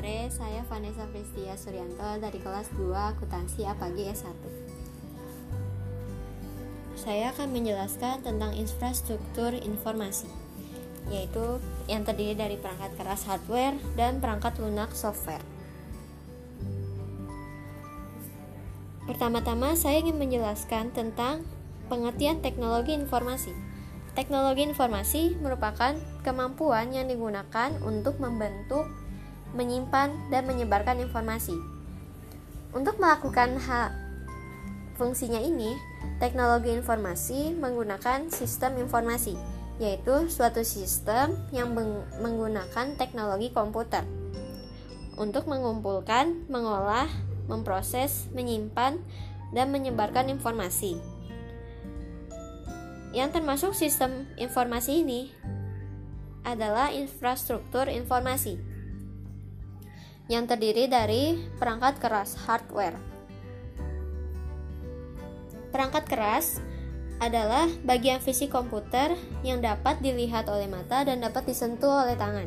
sore, saya Vanessa Pristia Suryanto dari kelas 2 akuntansi APAGI S1. Saya akan menjelaskan tentang infrastruktur informasi, yaitu yang terdiri dari perangkat keras hardware dan perangkat lunak software. Pertama-tama saya ingin menjelaskan tentang pengertian teknologi informasi. Teknologi informasi merupakan kemampuan yang digunakan untuk membentuk menyimpan, dan menyebarkan informasi. Untuk melakukan hal fungsinya ini, teknologi informasi menggunakan sistem informasi, yaitu suatu sistem yang menggunakan teknologi komputer untuk mengumpulkan, mengolah, memproses, menyimpan, dan menyebarkan informasi. Yang termasuk sistem informasi ini adalah infrastruktur informasi yang terdiri dari perangkat keras hardware. Perangkat keras adalah bagian fisik komputer yang dapat dilihat oleh mata dan dapat disentuh oleh tangan.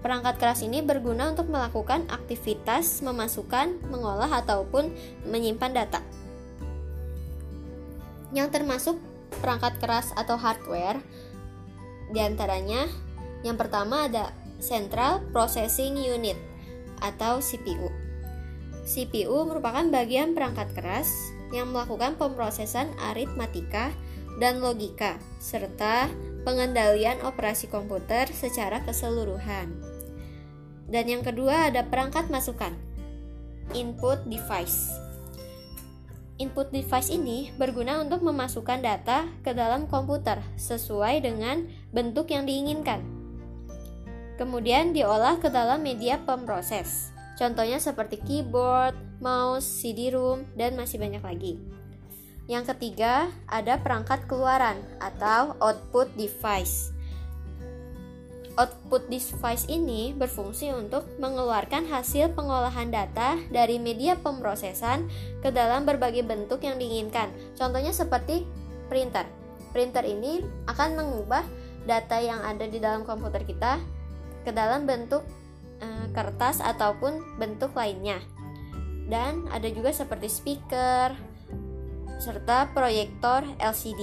Perangkat keras ini berguna untuk melakukan aktivitas memasukkan, mengolah, ataupun menyimpan data. Yang termasuk perangkat keras atau hardware di antaranya yang pertama ada Central Processing Unit atau CPU. CPU merupakan bagian perangkat keras yang melakukan pemrosesan aritmatika dan logika serta pengendalian operasi komputer secara keseluruhan. Dan yang kedua ada perangkat masukan. Input device. Input device ini berguna untuk memasukkan data ke dalam komputer sesuai dengan bentuk yang diinginkan kemudian diolah ke dalam media pemproses. Contohnya seperti keyboard, mouse, CD-ROM, dan masih banyak lagi. Yang ketiga, ada perangkat keluaran atau output device. Output device ini berfungsi untuk mengeluarkan hasil pengolahan data dari media pemrosesan ke dalam berbagai bentuk yang diinginkan. Contohnya seperti printer. Printer ini akan mengubah data yang ada di dalam komputer kita ke dalam bentuk e, kertas ataupun bentuk lainnya. Dan ada juga seperti speaker serta proyektor LCD.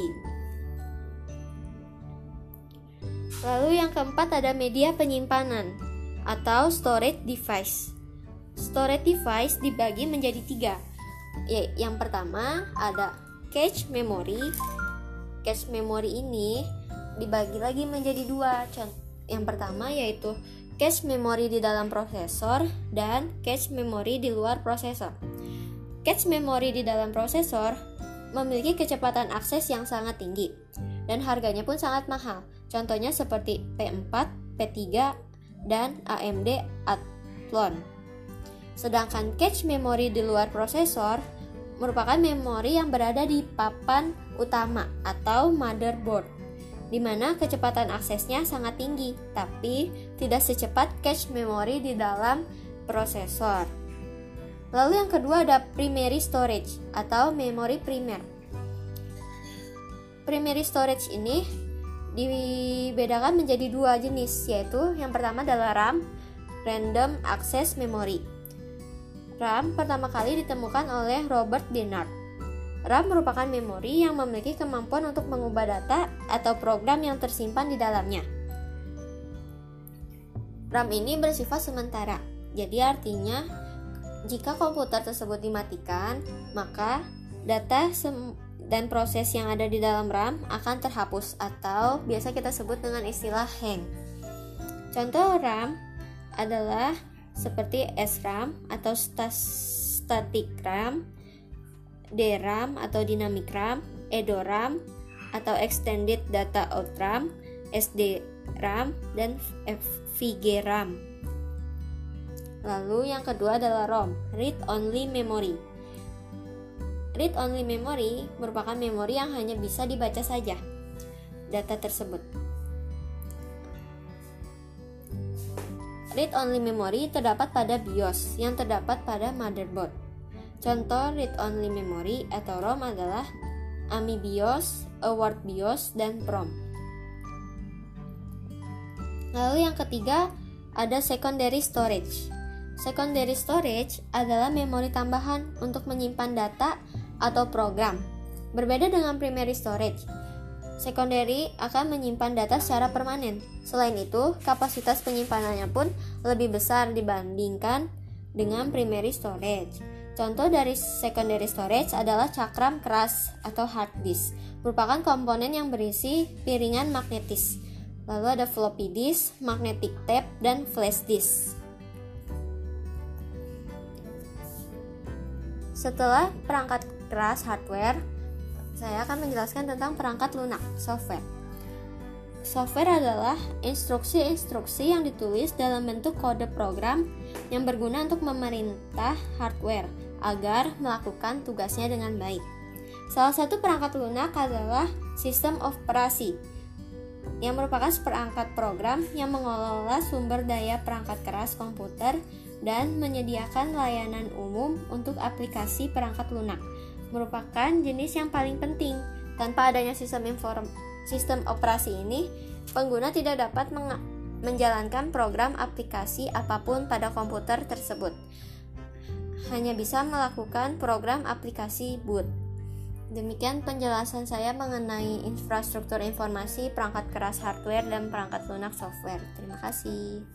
Lalu yang keempat ada media penyimpanan atau storage device. Storage device dibagi menjadi tiga. Ya, yang pertama ada cache memory. Cache memory ini dibagi lagi menjadi dua. Contoh yang pertama yaitu cache memory di dalam prosesor dan cache memory di luar prosesor. Cache memory di dalam prosesor memiliki kecepatan akses yang sangat tinggi dan harganya pun sangat mahal. Contohnya seperti P4, P3, dan AMD Athlon. Sedangkan cache memory di luar prosesor merupakan memori yang berada di papan utama atau motherboard di mana kecepatan aksesnya sangat tinggi, tapi tidak secepat cache memory di dalam prosesor. Lalu yang kedua ada primary storage atau memori primer. Primary storage ini dibedakan menjadi dua jenis, yaitu yang pertama adalah RAM, Random Access Memory. RAM pertama kali ditemukan oleh Robert Dennard RAM merupakan memori yang memiliki kemampuan untuk mengubah data atau program yang tersimpan di dalamnya. RAM ini bersifat sementara, jadi artinya jika komputer tersebut dimatikan, maka data dan proses yang ada di dalam RAM akan terhapus atau biasa kita sebut dengan istilah hang. Contoh RAM adalah seperti SRAM atau static RAM, DRAM atau Dynamic RAM, EDORAM atau Extended Data Out RAM, SDRAM, dan VGRAM. Lalu yang kedua adalah ROM, Read Only Memory. Read Only Memory merupakan memori yang hanya bisa dibaca saja data tersebut. Read Only Memory terdapat pada BIOS yang terdapat pada motherboard. Contoh read-only memory atau ROM adalah AMI BIOS, Award BIOS, dan PROM. Lalu yang ketiga ada secondary storage. Secondary storage adalah memori tambahan untuk menyimpan data atau program. Berbeda dengan primary storage, secondary akan menyimpan data secara permanen. Selain itu, kapasitas penyimpanannya pun lebih besar dibandingkan dengan primary storage. Contoh dari secondary storage adalah cakram keras atau hard disk, merupakan komponen yang berisi piringan magnetis. Lalu ada floppy disk, magnetic tape, dan flash disk. Setelah perangkat keras hardware, saya akan menjelaskan tentang perangkat lunak software. Software adalah instruksi-instruksi yang ditulis dalam bentuk kode program yang berguna untuk memerintah hardware agar melakukan tugasnya dengan baik. Salah satu perangkat lunak adalah sistem operasi yang merupakan perangkat program yang mengelola sumber daya perangkat keras komputer dan menyediakan layanan umum untuk aplikasi perangkat lunak. Merupakan jenis yang paling penting. Tanpa adanya sistem informasi sistem operasi ini, pengguna tidak dapat menjalankan program aplikasi apa pun pada komputer tersebut. Hanya bisa melakukan program aplikasi boot. Demikian penjelasan saya mengenai infrastruktur informasi, perangkat keras hardware, dan perangkat lunak software. Terima kasih.